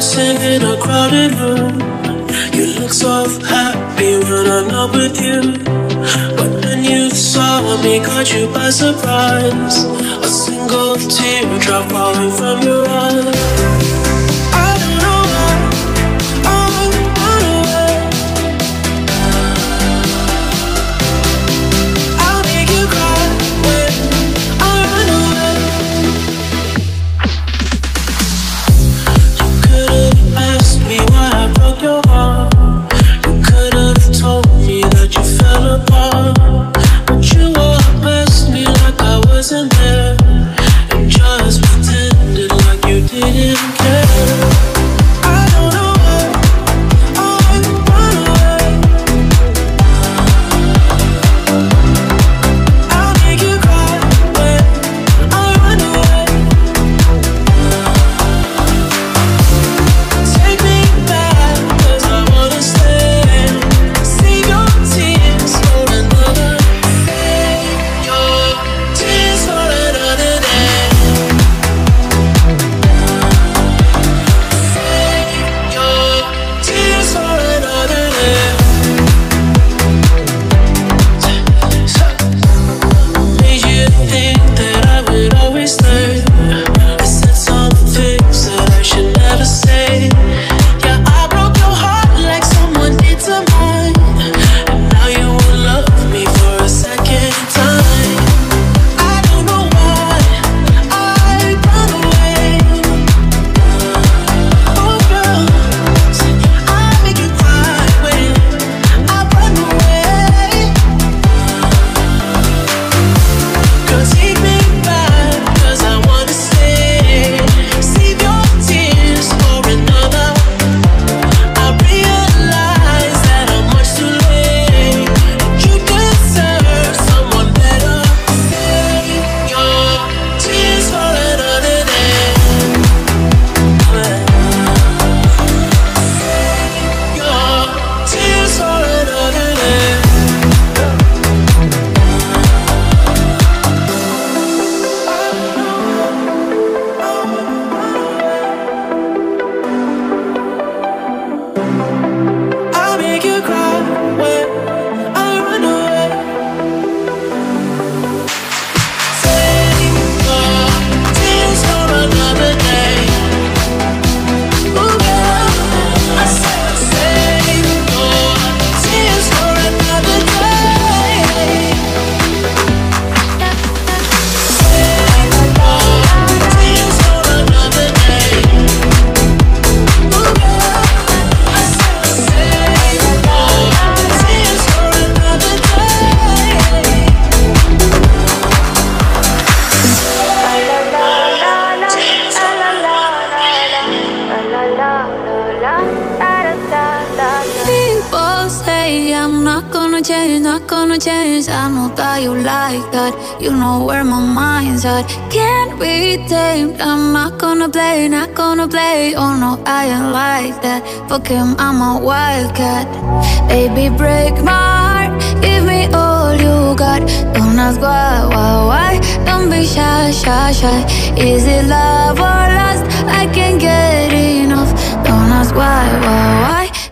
dancing in a crowded room. You look so happy when I'm not with you. But when you saw me, caught you by surprise. A single teardrop falling from your eyes.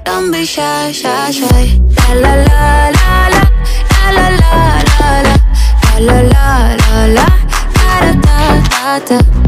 Don't be shy, shy, shy. La la la la, la la la la la, la la la la, la la, da da da da.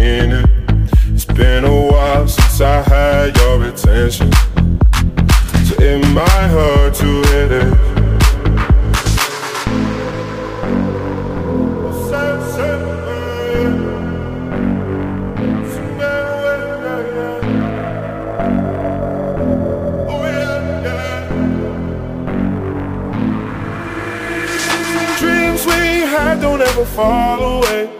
I mean it. It's been a while since I had your attention. So it might hurt to hit it. Oh, Dreams we had don't ever fall away.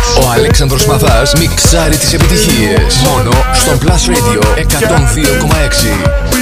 Ο Αλέξανδρος Μαθάς μιξάρει τις επιτυχίες. Μόνο στο Plus Radio 102,6.